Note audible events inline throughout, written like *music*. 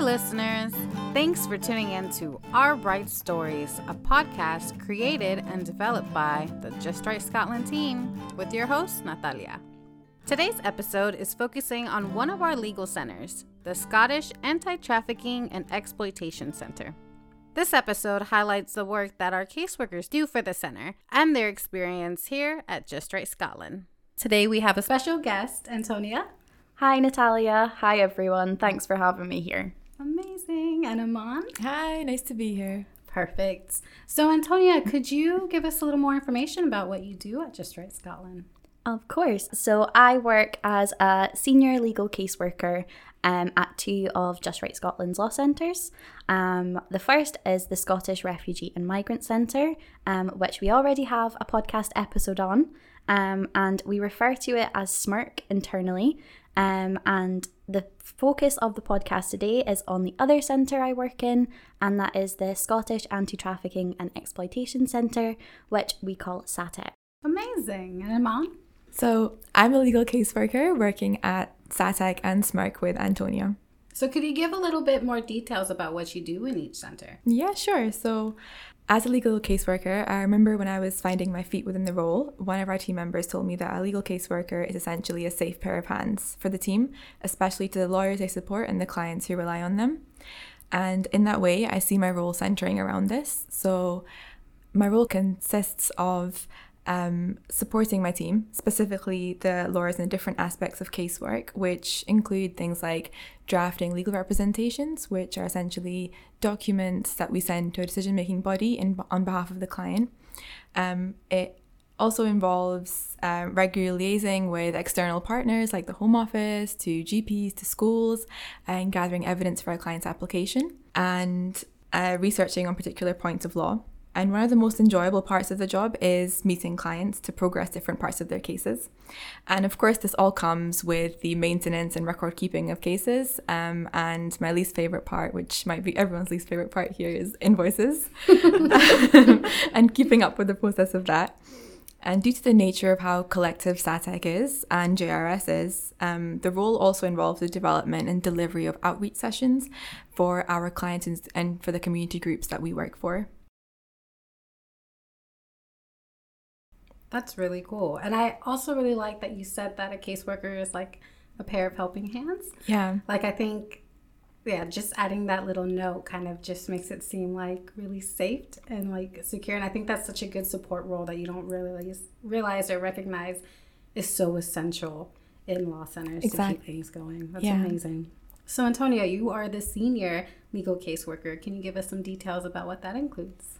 Hi, listeners. Thanks for tuning in to Our Bright Stories, a podcast created and developed by the JustRight Scotland team with your host, Natalia. Today's episode is focusing on one of our legal centers, the Scottish Anti Trafficking and Exploitation Centre. This episode highlights the work that our caseworkers do for the center and their experience here at JustRight Scotland. Today we have a special guest, Antonia. Hi, Natalia. Hi, everyone. Thanks for having me here. Amazing. And Eeman. Hi, nice to be here. Perfect. So, Antonia, could you give us a little more information about what you do at JustRight Scotland? Of course. So, I work as a senior legal caseworker um, at two of JustRight Scotland's law centres. Um, the first is the Scottish Refugee and Migrant Centre, um, which we already have a podcast episode on, um, and we refer to it as SMIRC internally. Um, and the focus of the podcast today is on the other centre I work in, and that is the Scottish Anti Trafficking and Exploitation Centre, which we call SATEC. Amazing. And Eeman? So, I'm a legal caseworker working at SATEC and SMIRC with Antonia. So, could you give a little bit more details about what you do in each center? Yeah, sure. So, as a legal caseworker, I remember when I was finding my feet within the role, one of our team members told me that a legal caseworker is essentially a safe pair of hands for the team, especially to the lawyers they support and the clients who rely on them. And in that way, I see my role centering around this. So, my role consists of um, supporting my team, specifically the lawyers in different aspects of casework, which include things like drafting legal representations, which are essentially documents that we send to a decision making body in, on behalf of the client. Um, it also involves uh, regular liaising with external partners like the Home Office, to GPs, to schools, and gathering evidence for our client's application and uh, researching on particular points of law. And one of the most enjoyable parts of the job is meeting clients to progress different parts of their cases. And of course, this all comes with the maintenance and record keeping of cases. Um, and my least favorite part, which might be everyone's least favorite part here, is invoices *laughs* and keeping up with the process of that. And due to the nature of how collective SATEC is and JRS is, um, the role also involves the development and delivery of outreach sessions for our clients and for the community groups that we work for. That's really cool. And I also really like that you said that a caseworker is like a pair of helping hands. Yeah. Like I think yeah, just adding that little note kind of just makes it seem like really safe and like secure. And I think that's such a good support role that you don't really realize or recognize is so essential in law centers exactly. to keep things going. That's yeah. amazing. So, Antonia, you are the senior legal caseworker. Can you give us some details about what that includes?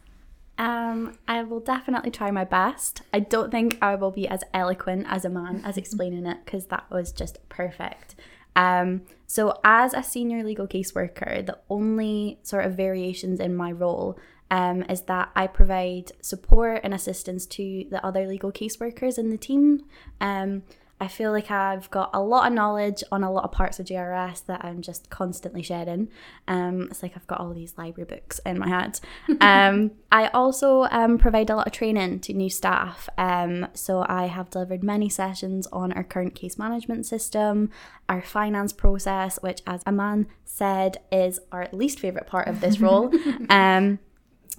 Um, I will definitely try my best. I don't think I will be as eloquent as Eeman as explaining it because that was just perfect. Um, so, as a senior legal caseworker, the only sort of variations in my role um, is that I provide support and assistance to the other legal caseworkers in the team. Um, I feel like I've got a lot of knowledge on a lot of parts of JRS that I'm just constantly sharing. Um, it's like I've got all these library books in my head. *laughs* um, I also um, provide a lot of training to new staff. Um, so I have delivered many sessions on our current case management system, our finance process, which, as Eeman said, is our least favourite part of this role. *laughs* Um,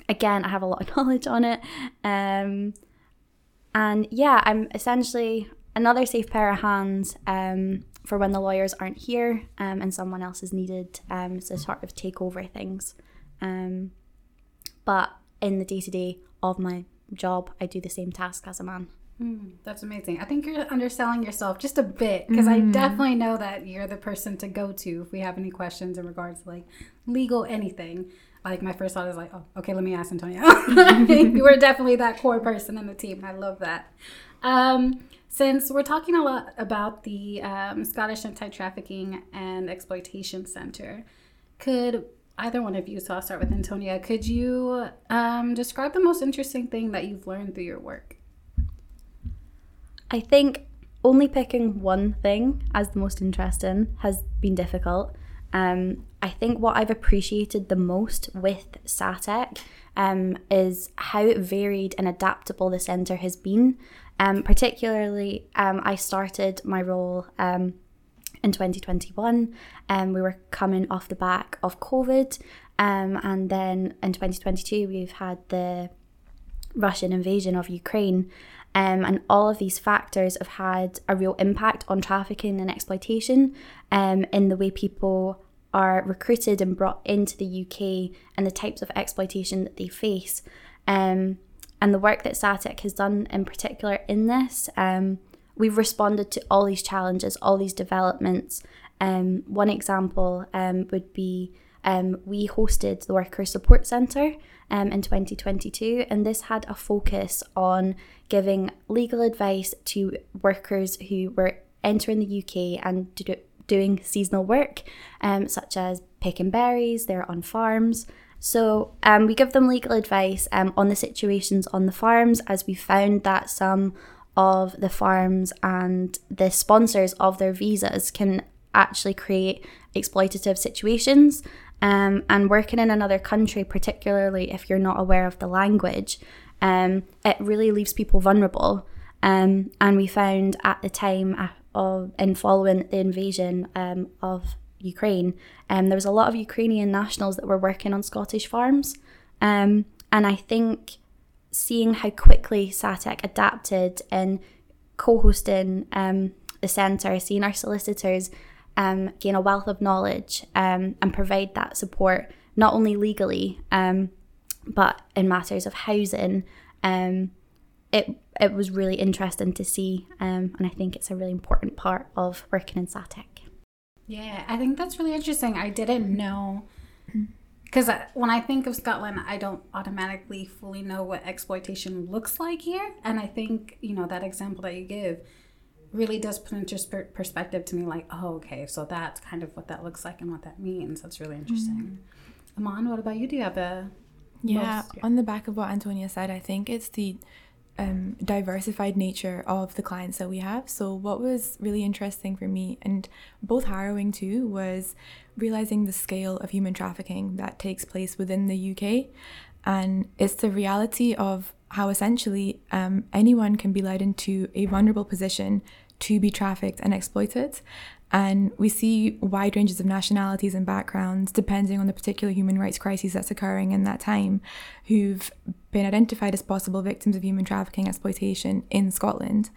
again, I have a lot of *laughs* knowledge on it. Um, and yeah, I'm essentially another safe pair of hands um, for when the lawyers aren't here um, and someone else is needed um, to sort of take over things. Um, but in the day to day of my job, I do the same task as Eeman. Mm, that's amazing. I think you're underselling yourself just a bit because mm. I mm-hmm. definitely know that you're the person to go to if we have any questions in regards to like legal anything. Like my first thought is like, oh, okay, let me ask Antonia. *laughs* you were definitely that core person in the team. I love that. Um, since we're talking a lot about the um, Scottish Anti Trafficking and Exploitation Centre, could either one of you, so I'll start with Antonia, could you um, describe the most interesting thing that you've learned through your work? I think only picking one thing as the most interesting has been difficult. Um, I think what I've appreciated the most with SATEC um, is how varied and adaptable the centre has been. Um, particularly, um, I started my role um, in 2021. Um, we were coming off the back of COVID. Um, and then in 2022, we've had the Russian invasion of Ukraine. Um, and all of these factors have had a real impact on trafficking and exploitation um, in the way people are recruited and brought into the UK and the types of exploitation that they face. Um, and the work that SATEC has done in particular in this, um, we've responded to all these challenges, all these developments. Um, one example um, would be um, we hosted the Worker Support Centre um, in 2022, and this had a focus on giving legal advice to workers who were entering the UK and do, doing seasonal work, um, such as picking berries, they're on farms. So um, we give them legal advice um, on the situations on the farms, as we found that some of the farms and the sponsors of their visas can actually create exploitative situations. Um, and working in another country, particularly if you're not aware of the language, um, it really leaves people vulnerable. Um, and we found at the time uh, of in following the invasion um, of Ukraine, um, there was a lot of Ukrainian nationals that were working on Scottish farms, um, and I think seeing how quickly SATEC adapted in co-hosting um, the centre, seeing our solicitors um, gain a wealth of knowledge um, and provide that support not only legally um, but in matters of housing. Um, it it was really interesting to see, um, and I think it's a really important part of working in SATEC. Yeah, I think that's really interesting. I didn't know because when I think of Scotland, I don't automatically fully know what exploitation looks like here, and I think you know that example that you give really does put into perspective to me like oh okay so that's kind of what that looks like and what that means. That's really interesting. Mm. Eeman what about you? Do you have a yeah, most, yeah. on the back of what Antonia said I think it's the um, diversified nature of the clients that we have. So, what was really interesting for me and both harrowing too was realizing the scale of human trafficking that takes place within the UK. And it's the reality of how essentially um, anyone can be led into a vulnerable position to be trafficked and exploited. And we see wide ranges of nationalities and backgrounds, depending on the particular human rights crisis that's occurring in that time, who've been identified as possible victims of human trafficking exploitation in Scotland.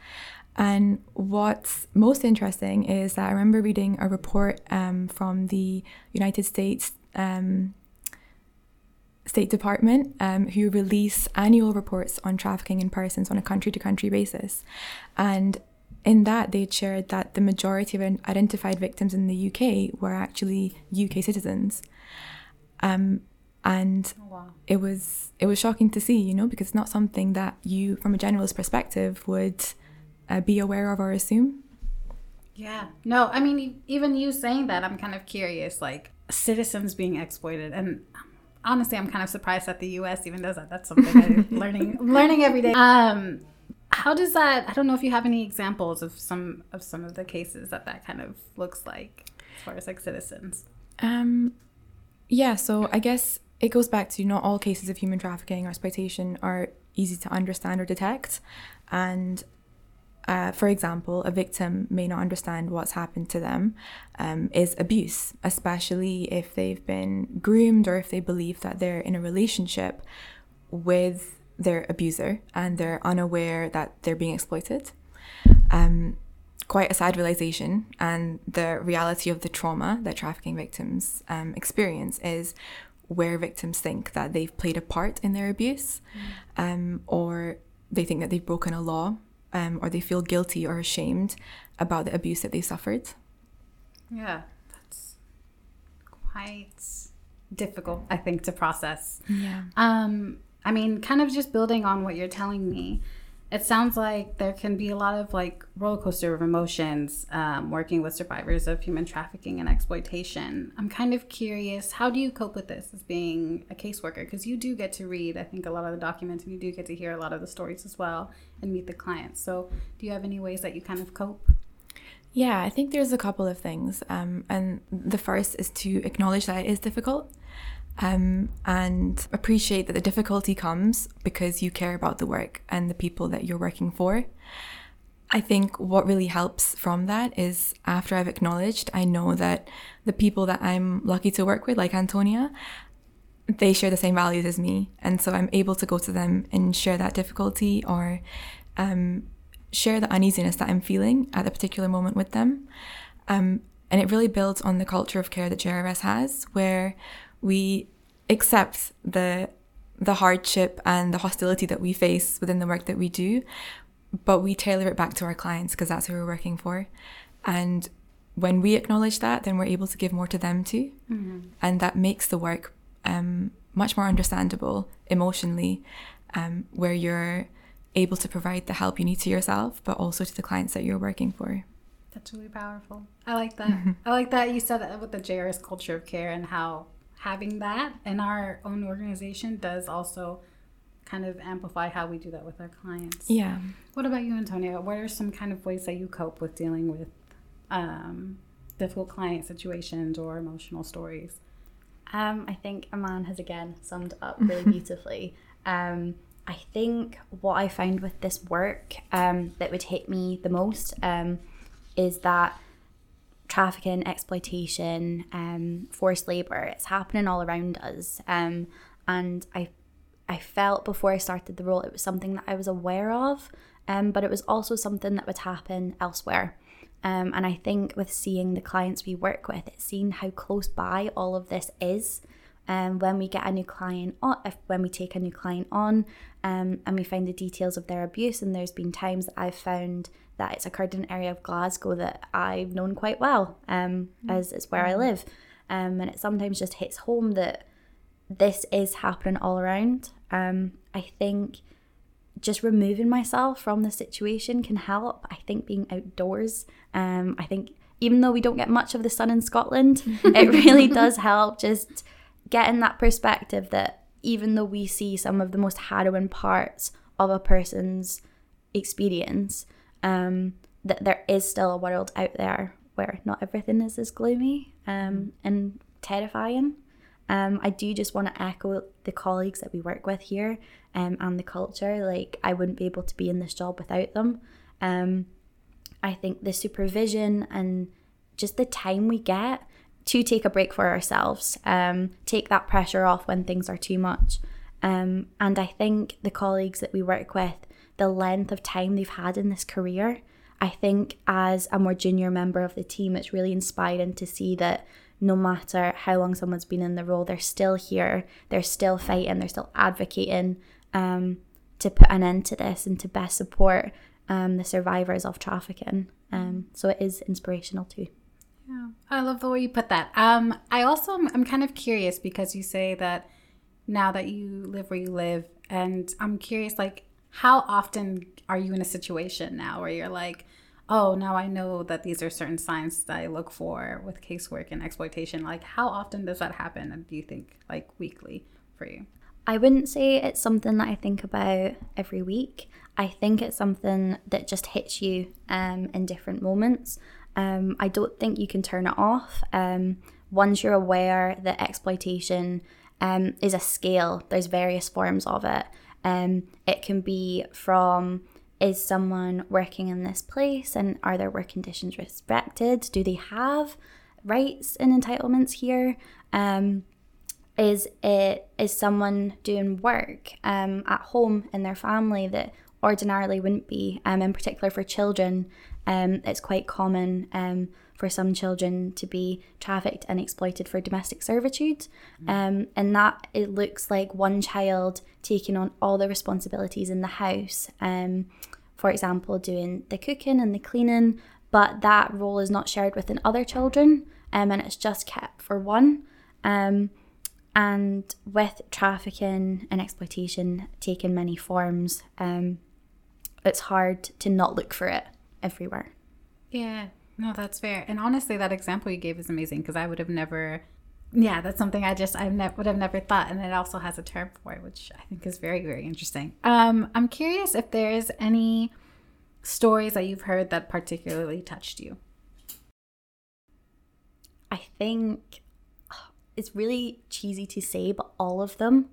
And what's most interesting is that I remember reading a report um, from the United States um, State Department, um, who release annual reports on trafficking in persons on a country to country basis. And in that, they shared that the majority of identified victims in the UK were actually UK citizens. Um, and oh, wow. it was it was shocking to see, you know, because it's not something that you, from a generalist perspective, would uh, be aware of or assume. Yeah. No, I mean, even you saying that, I'm kind of curious, like citizens being exploited, and honestly, I'm kind of surprised that the U.S. even does that. That's something I'm *laughs* learning learning every day. Um, how does that? I don't know if you have any examples of some of some of the cases that that kind of looks like as far as like citizens. Um, yeah. So I guess it goes back to not all cases of human trafficking or exploitation are easy to understand or detect, and uh, for example, a victim may not understand what's happened to them, um, is abuse, especially if they've been groomed or if they believe that they're in a relationship with their abuser and they're unaware that they're being exploited. Um, quite a sad realization, and the reality of the trauma that trafficking victims um, experience is where victims think that they've played a part in their abuse mm. or they think that they've broken a law um, or they feel guilty or ashamed about the abuse that they suffered. Yeah, that's quite difficult, I think, to process. Yeah. Um, I mean, kind of just building on what you're telling me it sounds like there can be a lot of like roller coaster of emotions um, working with survivors of human trafficking and exploitation. I'm kind of curious, how do you cope with this as being a caseworker? Because you do get to read, I think, a lot of the documents and you do get to hear a lot of the stories as well and meet the clients. So, do you have any ways that you kind of cope? Yeah, I think there's a couple of things. Um, and the first is to acknowledge that it is difficult um, and appreciate that the difficulty comes because you care about the work and the people that you're working for. I think what really helps from that is after I've acknowledged, I know that the people that I'm lucky to work with, like Antonia, they share the same values as me. And so I'm able to go to them and share that difficulty or um, share the uneasiness that I'm feeling at a particular moment with them. Um, and it really builds on the culture of care that JRS has, where we accept the the hardship and the hostility that we face within the work that we do, but we tailor it back to our clients because that's who we're working for. And when we acknowledge that, then we're able to give more to them too. Mm-hmm. And that makes the work um, much more understandable emotionally, um, where you're able to provide the help you need to yourself, but also to the clients that you're working for. That's really powerful. I like that. *laughs* I like that you said that with the JRS culture of care and how having that in our own organization does also kind of amplify how we do that with our clients. Yeah. What about you, Antonia? What are some kind of ways that you cope with dealing with um, difficult client situations or emotional stories? Um, I think Eeman has again summed up *laughs* really beautifully. Um, I think what I found with this work um, that would hit me the most um, is that trafficking, exploitation, um, forced labor, it's happening all around us. Um, and I I felt before I started the role it was something that I was aware of, um, but it was also something that would happen elsewhere. Um, and I think with seeing the clients we work with, it's seen how close by all of this is. Um, when we get a new client on, if when we take a new client on, um, and we find the details of their abuse, and there's been times that I've found that it's occurred in an area of Glasgow that I've known quite well, um, mm-hmm. as it's where I live, um, and it sometimes just hits home that this is happening all around. Um, I think just removing myself from the situation can help. I think being outdoors, um, I think even though we don't get much of the sun in Scotland, *laughs* it really does help just getting that perspective that even though we see some of the most harrowing parts of a person's experience, um, that there is still a world out there where not everything is as gloomy um, and terrifying. Um, I do just want to echo the colleagues that we work with here um, and the culture. Like, I wouldn't be able to be in this job without them. Um, I think the supervision and just the time we get to take a break for ourselves, um, take that pressure off when things are too much. Um, and I think the colleagues that we work with, the length of time they've had in this career, I think as a more junior member of the team, it's really inspiring to see that no matter how long someone's been in the role, they're still here, they're still fighting, they're still advocating um, to put an end to this and to best support um, the survivors of trafficking. Um, so it is inspirational too. Yeah, I love the way you put that. Um, I also I'm kind of curious because you say that now that you live where you live, and I'm curious, like, how often are you in a situation now where you're like, oh, now I know that these are certain signs that I look for with casework and exploitation. Like, how often does that happen? Do you think like weekly for you? I wouldn't say it's something that I think about every week. I think it's something that just hits you um, in different moments. Um, I don't think you can turn it off. Um, once you're aware that exploitation um, is a scale, there's various forms of it. Um, it can be from is someone working in this place and are their work conditions respected? Do they have rights and entitlements here? Um, is it is someone doing work um, at home in their family that ordinarily wouldn't be, um, in particular for children. Um, it's quite common um, for some children to be trafficked and exploited for domestic servitude. Mm. Um, and that it looks like one child taking on all the responsibilities in the house. Um, for example, doing the cooking and the cleaning, but that role is not shared with other children um, and it's just kept for one. Um, and with trafficking and exploitation taking many forms, um, it's hard to not look for it everywhere. Yeah, no, that's fair. And honestly, that example you gave is amazing because I would have never. Yeah, that's something I just I ne- would have never thought, and it also has a term for it, which I think is very very interesting. Um, I'm curious if there's any stories that you've heard that particularly touched you. I think it's really cheesy to say, but all of them.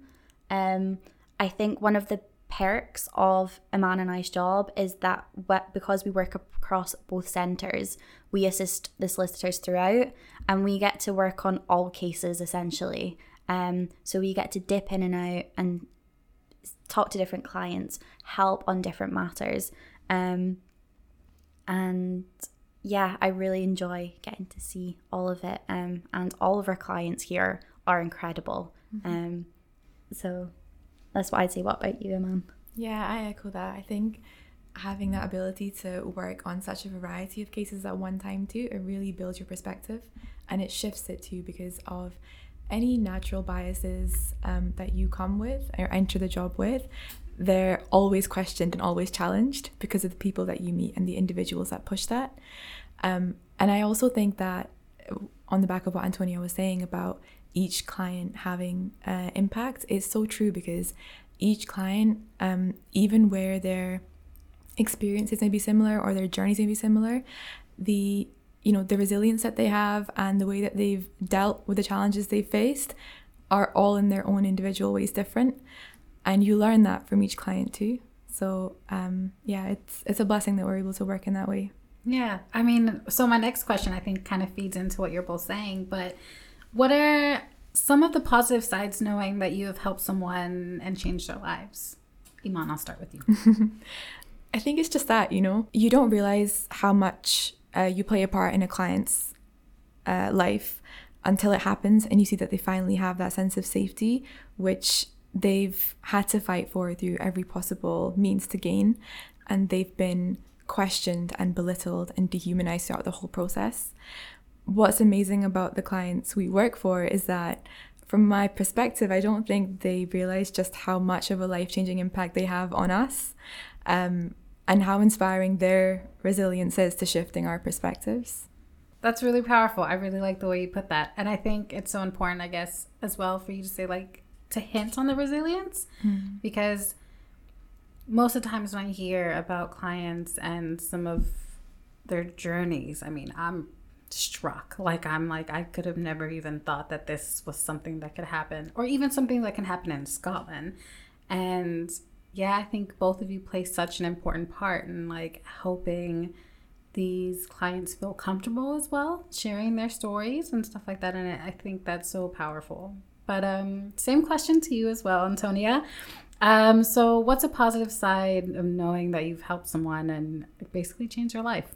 Um, I think one of the perks of Eeman and I's job is that what, because we work across both centres, we assist the solicitors throughout and we get to work on all cases essentially. Um, so we get to dip in and out and talk to different clients, help on different matters. Um, and yeah, I really enjoy getting to see all of it. Um, and all of our clients here are incredible. Mm-hmm. Um, so that's what I'd say. What about you, Eeman? Yeah, I echo that. I think having that ability to work on such a variety of cases at one time too, it really builds your perspective and it shifts it too because of any natural biases um, that you come with or enter the job with they're always questioned and always challenged because of the people that you meet and the individuals that push that. Um, and I also think that on the back of what Antonia was saying about each client having uh, impact. Is so true because each client, um, even where their experiences may be similar or their journeys may be similar, the you know the resilience that they have and the way that they've dealt with the challenges they've faced are all in their own individual ways different. And you learn that from each client too. So um, yeah it's it's a blessing that we're able to work in that way. Yeah. I mean so my next question i think kind of feeds into what you're both saying but what are some of the positive sides knowing that you have helped someone and changed their lives Eeman i'll start with you *laughs* i think it's just that you know you don't realize how much uh, you play a part in a client's uh, life until it happens and you see that they finally have that sense of safety which they've had to fight for through every possible means to gain, and they've been questioned and belittled and dehumanized throughout the whole process. What's amazing about the clients we work for is that, from my perspective, I don't think they realize just how much of a life changing impact they have on us um, and how inspiring their resilience is to shifting our perspectives. That's really powerful. I really like the way you put that. And I think it's so important, I guess, as well for you to say, like, to hint on the resilience mm. because most of the times when I hear about clients and some of their journeys, I mean, I'm struck. Like, I'm like, I could have never even thought that this was something that could happen, or even something that can happen in Scotland. And yeah, I think both of you play such an important part in like helping these clients feel comfortable as well, sharing their stories and stuff like that. And I think that's so powerful. But um, same question to you as well, Antonia. Um, so, what's a positive side of knowing that you've helped someone and basically changed their life?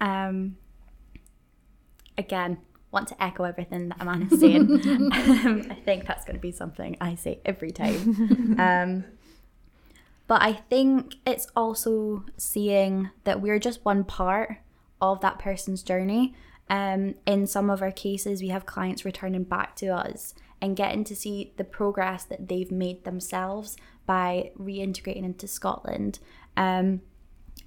Um, again, want to echo everything that Amanda's saying. *laughs* um, I think that's going to be something I say every time. Um, but I think it's also seeing that we're just one part of that person's journey. Um, in some of our cases, we have clients returning back to us and getting to see the progress that they've made themselves by reintegrating into Scotland um,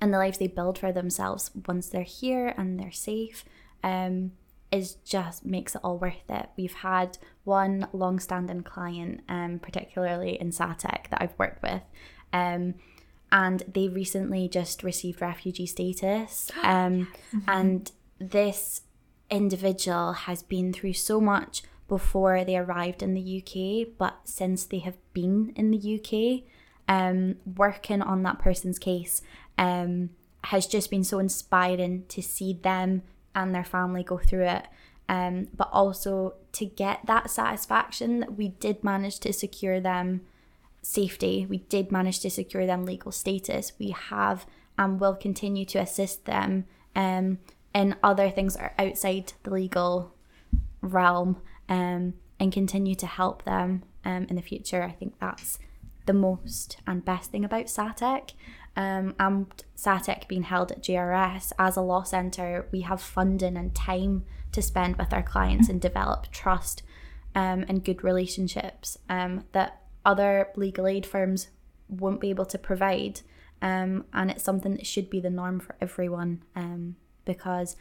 and the lives they build for themselves once they're here and they're safe. Um, is just makes it all worth it. We've had one long-standing client, um, particularly in SATEC that I've worked with, um, and they recently just received refugee status. *gasps* Um, mm-hmm. and this individual has been through so much before they arrived in the UK, but since they have been in the UK, um, working on that person's case um, has just been so inspiring to see them and their family go through it. Um, but also to get that satisfaction that we did manage to secure them safety, we did manage to secure them legal status. We have and will continue to assist them um, and other things are outside the legal realm um, and continue to help them um, in the future. I think that's the most and best thing about SATEC. Um, and SATEC being held at JRS, as a law centre, we have funding and time to spend with our clients and develop trust um, and good relationships um, that other legal aid firms won't be able to provide. Um, and it's something that should be the norm for everyone. Um, because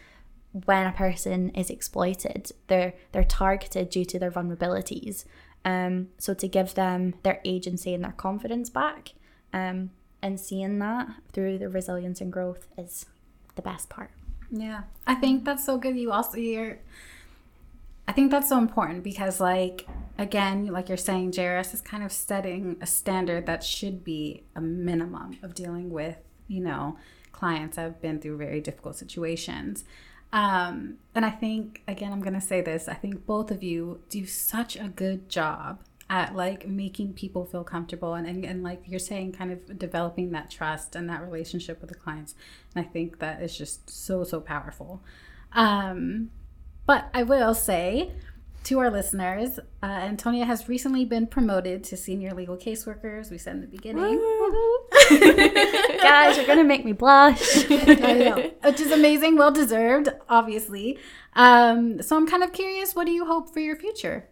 when a person is exploited, they're they're targeted due to their vulnerabilities. Um, so to give them their agency and their confidence back, um, and seeing that through the resilience and growth is the best part. Yeah, I think that's so good. You also you're I think that's so important because, like, again, like you're saying, JRS is kind of setting a standard that should be a minimum of dealing with, you know, clients that have been through very difficult situations. Um, and I think, again, I'm to say this I think both of you do such a good job at like making people feel comfortable and, and, and like you're saying, kind of developing that trust and that relationship with the clients. And I think that is just so, so powerful. Um, but I will say, to our listeners, uh, Antonia has recently been promoted to senior legal caseworkers. We said in the beginning. *laughs* Guys, you're gonna make me blush. I know, which is amazing, well deserved, obviously. Um, so I'm kind of curious. What do you hope for your future?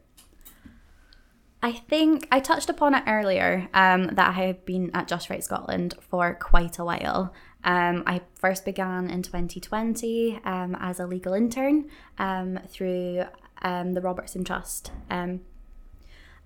I think I touched upon it earlier um, that I have been at JustRight Scotland for quite a while. Um, I first began in 2020 um, as a legal intern um, through um, the Robertson Trust. Um,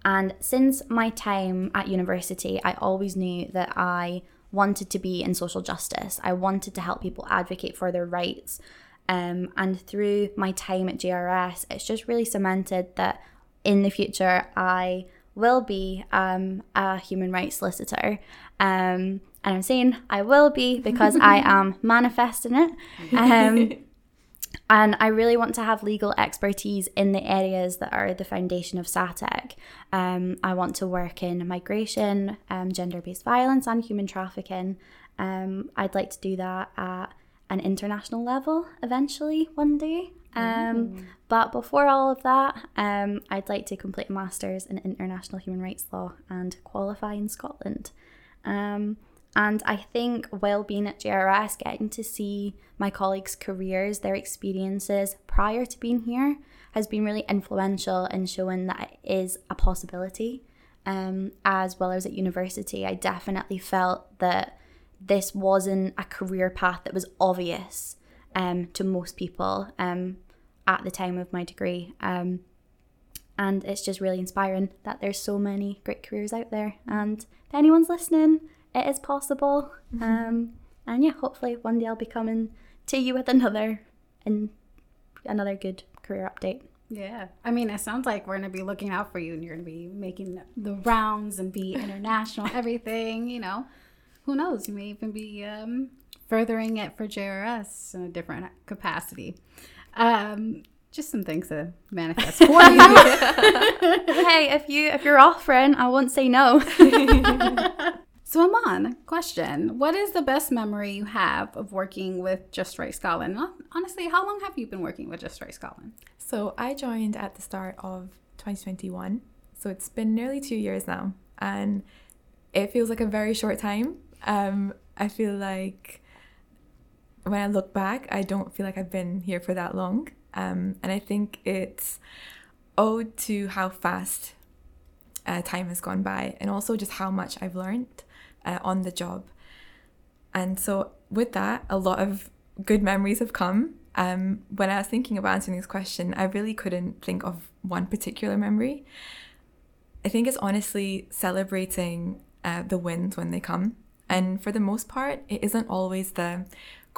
and since my time at university, I always knew that I wanted to be in social justice. I wanted to help people advocate for their rights. Um, and through my time at JRS, it's just really cemented that in the future I will be um, a human rights solicitor. Um, and I'm saying I will be because I *laughs* am manifesting it. Um, *laughs* and I really want to have legal expertise in the areas that are the foundation of SATEC. Um, I want to work in migration, um, gender based violence, and human trafficking. Um, I'd like to do that at an international level eventually one day. Um, but before all of that, um, I'd like to complete a master's in international human rights law and qualify in Scotland. Um, and I think while being at JRS, getting to see my colleagues' careers, their experiences prior to being here, has been really influential in showing that it is a possibility. Um, as well as at university, I definitely felt that this wasn't a career path that was obvious um, to most people um, at the time of my degree. Um, and it's just really inspiring that there's so many great careers out there. And if anyone's listening, it is possible. Mm-hmm. Um, and yeah, hopefully one day I'll be coming to you with another and another good career update. Yeah. I mean, it sounds like we're going to be looking out for you and you're going to be making the rounds and be international, *laughs* everything, you know. Who knows? You may even be um, furthering it for JRS in a different capacity. Um, just some things to manifest for you. *laughs* hey, if you if you're offering, I won't say no. *laughs* so Eeman, question: What is the best memory you have of working with JustRight Scotland? Honestly, how long have you been working with JustRight Scotland? So I joined at the start of 2021, so it's been nearly two years now, and it feels like a very short time. Um, I feel like when I look back, I don't feel like I've been here for that long. Um, and I think it's owed to how fast uh, time has gone by and also just how much I've learned uh, on the job. And so, with that, a lot of good memories have come. Um, when I was thinking about answering this question, I really couldn't think of one particular memory. I think it's honestly celebrating uh, the wins when they come. And for the most part, it isn't always the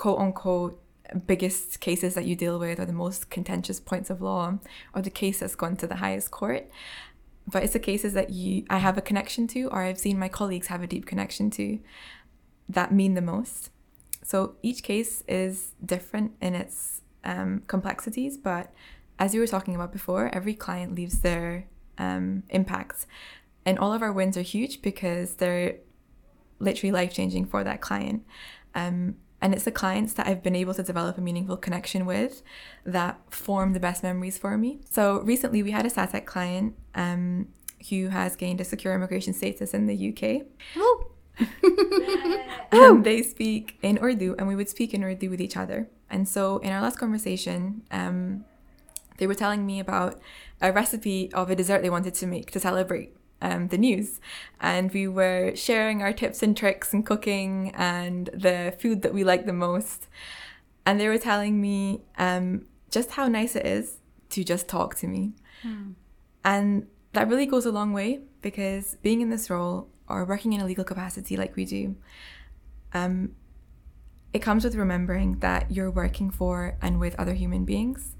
quote unquote biggest cases that you deal with or the most contentious points of law or the case that's gone to the highest court. But it's the cases that you I have a connection to or I've seen my colleagues have a deep connection to that mean the most. So each case is different in its um, complexities but as you were talking about before every client leaves their um, impacts and all of our wins are huge because they're literally life changing for that client. Um, and it's the clients that I've been able to develop a meaningful connection with that form the best memories for me. So recently we had a SATEC client um, who has gained a secure immigration status in the UK. *laughs* and they speak in Urdu, and we would speak in Urdu with each other. And so, in our last conversation, um, they were telling me about a recipe of a dessert they wanted to make to celebrate um, the news. And we were sharing our tips and tricks and cooking and the food that we like the most. And they were telling me um, just how nice it is to just talk to me. Hmm. And that really goes a long way because being in this role or working in a legal capacity like we do, um, it comes with remembering that you're working for and with other human beings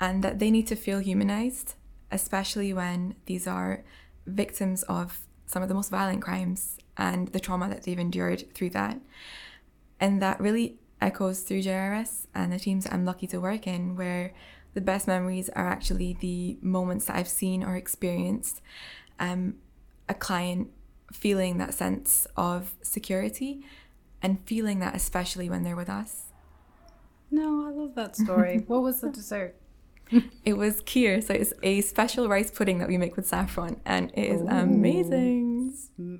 and that they need to feel humanized, especially when these are victims of some of the most violent crimes and the trauma that they've endured through that. And that really echoes through JRS and the teams I'm lucky to work in, where the best memories are actually the moments that I've seen or experienced um, a client feeling that sense of security and feeling that especially when they're with us. No, I love that story. *laughs* what was the dessert? *laughs* It was kheer, so it's a special rice pudding that we make with saffron, and it is Ooh. amazing.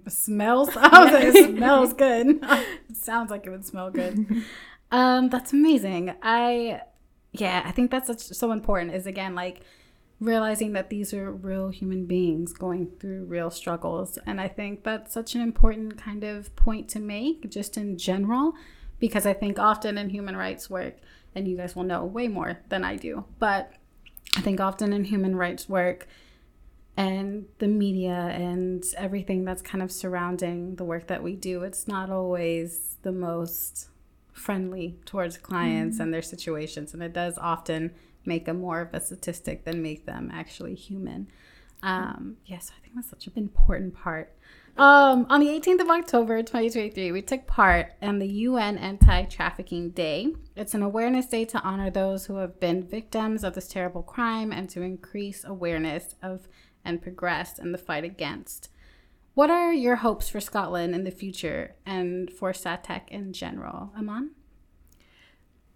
smells. *laughs* I was like, it *laughs* smells good. it sounds like it would smell good. Um, that's amazing. I, yeah, I think that's such, so important. Is again like realizing that these are real human beings going through real struggles, and I think that's such an important kind of point to make, just in general, because I think often in human rights work and you guys will know way more than I do. But I think often in human rights work and the media and everything that's kind of surrounding the work that we do, it's not always the most friendly towards clients mm-hmm. and their situations. And it does often make them more of a statistic than make them actually human. Um, yes, I think that's such an important part um, on the 18th of October 2023, we took part in the UN Anti Trafficking Day. It's an awareness day to honor those who have been victims of this terrible crime and to increase awareness of and progress in the fight against. What are your hopes for Scotland in the future and for SATEC in general? Eeman?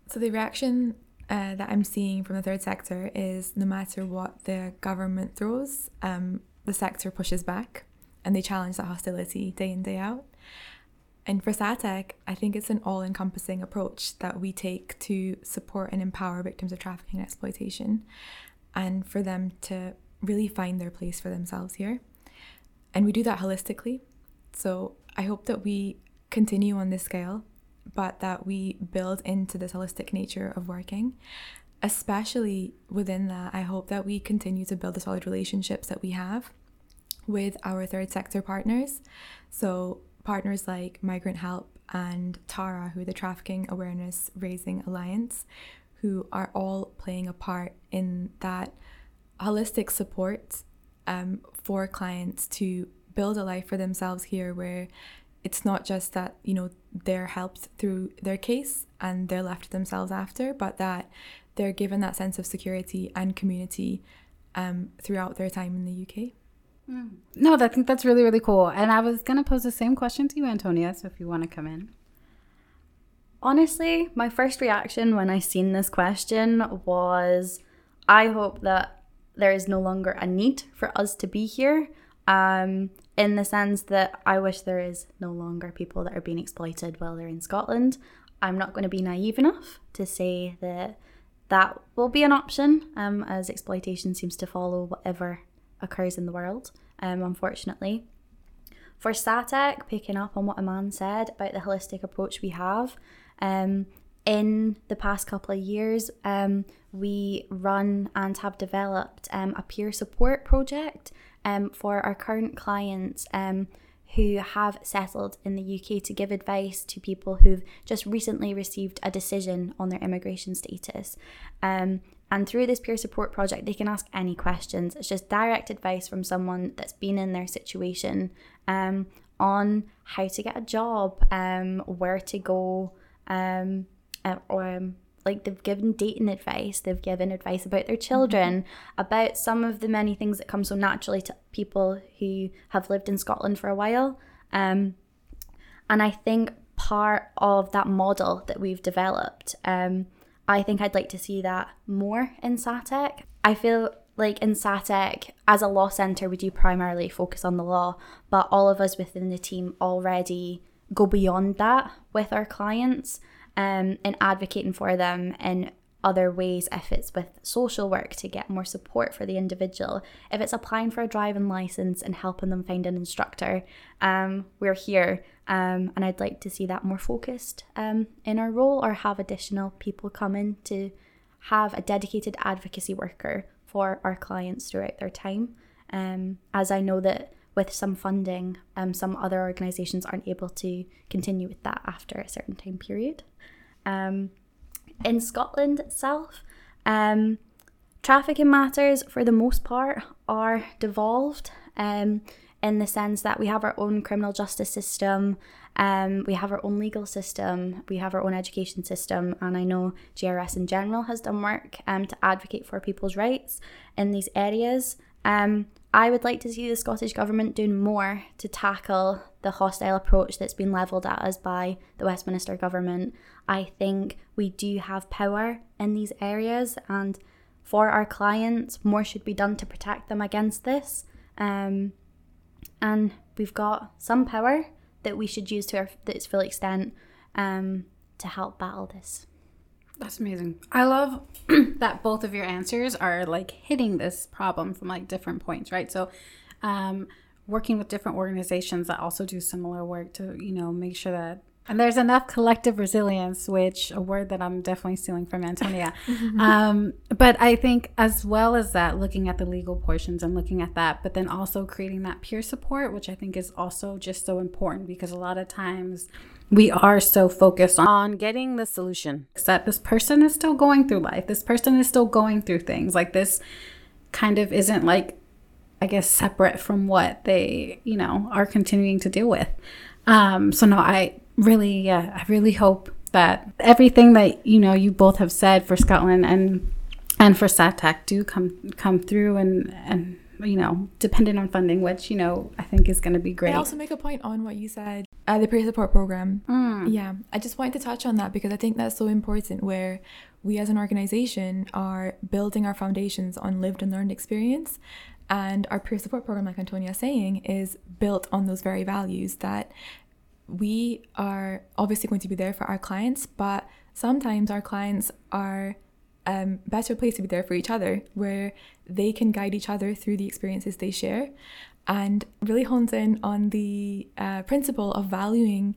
So, the reaction uh, that I'm seeing from the third sector is no matter what the government throws, um, the sector pushes back and they challenge that hostility day in, day out. And for SATEC, I think it's an all encompassing approach that we take to support and empower victims of trafficking and exploitation and for them to really find their place for themselves here. And we do that holistically. So I hope that we continue on this scale, but that we build into this holistic nature of working. Especially within that, I hope that we continue to build the solid relationships that we have with our third sector partners. So, partners like Migrant Help and TARA, who are the Trafficking Awareness Raising Alliance, who are all playing a part in that holistic support um, for clients to build a life for themselves here where it's not just that you know they're helped through their case and they're left to themselves after but that they're given that sense of security and community um, throughout their time in the uk Mm. No, I think that's really, really cool. And I was going to pose the same question to you, Antonia, so if you want to come in. Honestly, my first reaction when I seen this question was I hope that there is no longer a need for us to be here. Um, in the sense that I wish there is no longer people that are being exploited while they're in Scotland. I'm not going to be naive enough to say that that will be an option, um, as exploitation seems to follow whatever occurs in the world, um, unfortunately. For SATEC, picking up on what Eeman said about the holistic approach we have, um, in the past couple of years, um, we run and have developed um, a peer support project um, for our current clients um, who have settled in the UK to give advice to people who've just recently received a decision on their immigration status. Um, and through this peer support project, they can ask any questions. It's just direct advice from someone that's been in their situation um, on how to get a job, um, where to go, um, uh, or um, like they've given dating advice, they've given advice about their children, mm-hmm. about some of the many things that come so naturally to people who have lived in Scotland for a while. Um, and I think part of that model that we've developed um, I think I'd like to see that more in SATEC. I feel like in SATEC, as a law centre, we do primarily focus on the law, but all of us within the team already go beyond that with our clients um, and advocating for them in other ways if it's with social work to get more support for the individual. If it's applying for a driving license and helping them find an instructor um, we're here um, and i'd like to see that more focused um, in our role or have additional people come in to have a dedicated advocacy worker for our clients throughout their time. Um, as i know that with some funding um, some other organizations aren't able to continue with that after a certain time period. Um, in Scotland itself. Um, trafficking matters, for the most part, are devolved um, in the sense that we have our own criminal justice system, um, we have our own legal system, we have our own education system, and I know JRS in general has done work um, to advocate for people's rights in these areas. Um, I would like to see the Scottish Government doing more to tackle the hostile approach that's been levelled at us by the Westminster Government. I think we do have power in these areas, and for our clients, more should be done to protect them against this. Um, and we've got some power that we should use to our, its full extent um, to help battle this. That's amazing. I love *clears throat* that both of your answers are like hitting this problem from like different points, right? So, um, working with different organizations that also do similar work to, you know, make sure that and there's enough collective resilience, which a word that I'm definitely stealing from Antonia. *laughs* um, but I think as well as that, looking at the legal portions and looking at that, but then also creating that peer support, which I think is also just so important because a lot of times we are so focused on getting the solution that this person is still going through life. This person is still going through things like this kind of isn't like, I guess, separate from what they, you know, are continuing to deal with. Um, so no, I really, yeah, I really hope that everything that you know you both have said for Scotland and and for SATEC do come come through and and you know dependent on funding, which you know I think is going to be great. I also make a point on what you said, uh, the peer support program. Mm. Yeah, I just wanted to touch on that because I think that's so important. Where we as an organization are building our foundations on lived and learned experience. And our peer support program, like Antonia is saying, is built on those very values that we are obviously going to be there for our clients, but sometimes our clients are um, better placed to be there for each other, where they can guide each other through the experiences they share, and really hones in on the uh, principle of valuing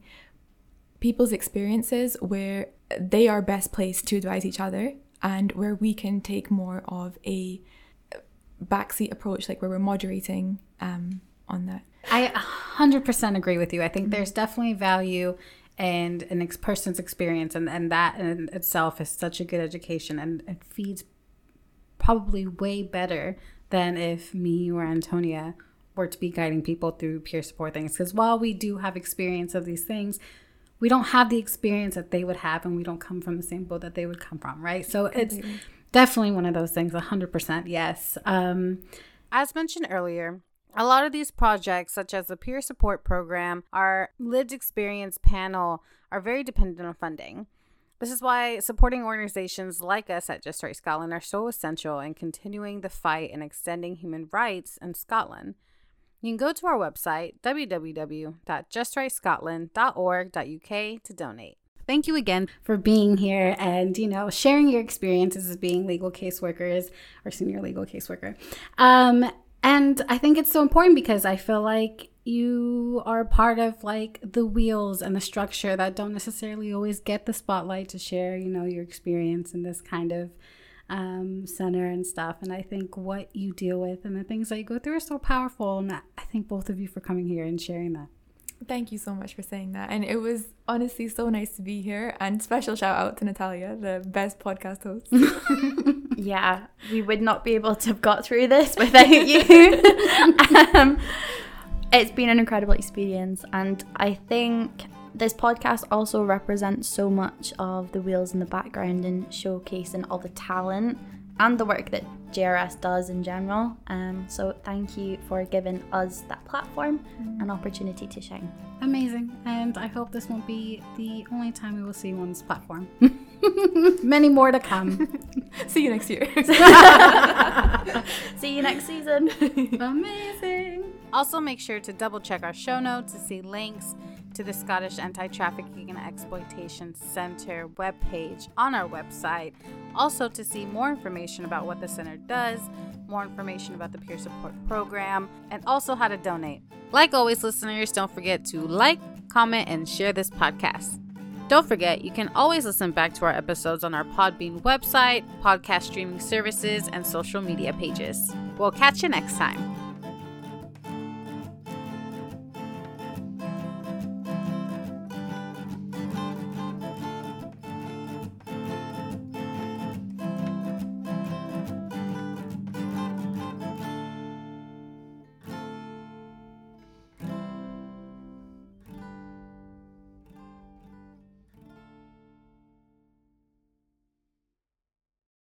people's experiences where they are best placed to advise each other, and where we can take more of a backseat approach, like where we're moderating um, on that. I 100% agree with you. I think there's definitely value and an ex- person's experience, and, and that in itself is such a good education and it feeds probably way better than if me or Antonia were to be guiding people through peer support things. Because while we do have experience of these things, we don't have the experience that they would have, and we don't come from the same boat that they would come from, right? So it's definitely one of those things, 100% yes. Um, as mentioned earlier, a lot of these projects, such as the peer support program, our lived experience panel, are very dependent on funding. This is why supporting organizations like us at JustRight Scotland are so essential in continuing the fight and extending human rights in Scotland. You can go to our website, www.justrightscotland.org.uk, to donate. Thank you again for being here and, you know, sharing your experiences as being legal caseworkers or senior legal caseworker. Um, and I think it's so important because I feel like you are part of like the wheels and the structure that don't necessarily always get the spotlight to share, you know, your experience in this kind of um, center and stuff. And I think what you deal with and the things that you go through are so powerful. And I thank both of you for coming here and sharing that. Thank you so much for saying that. And it was honestly so nice to be here. And special shout out to Natalia, the best podcast host. *laughs* yeah, we would not be able to have got through this without you. *laughs* um, it's been an incredible experience. And I think this podcast also represents so much of the wheels in the background and showcasing all the talent and the work that JRS does in general. Um, so thank you for giving us that platform and opportunity to shine. Amazing. And I hope this won't be the only time we will see you on this platform. *laughs* Many more to come. *laughs* See you next year. *laughs* See you next season. Amazing. Also, make sure to double check our show notes to see links to the Scottish Anti Trafficking and Exploitation Centre webpage on our website. Also, to see more information about what the center does, more information about the peer support program, and also how to donate. Like always, listeners, don't forget to like, comment, and share this podcast. Don't forget, you can always listen back to our episodes on our Podbean website, podcast streaming services, and social media pages. We'll catch you next time.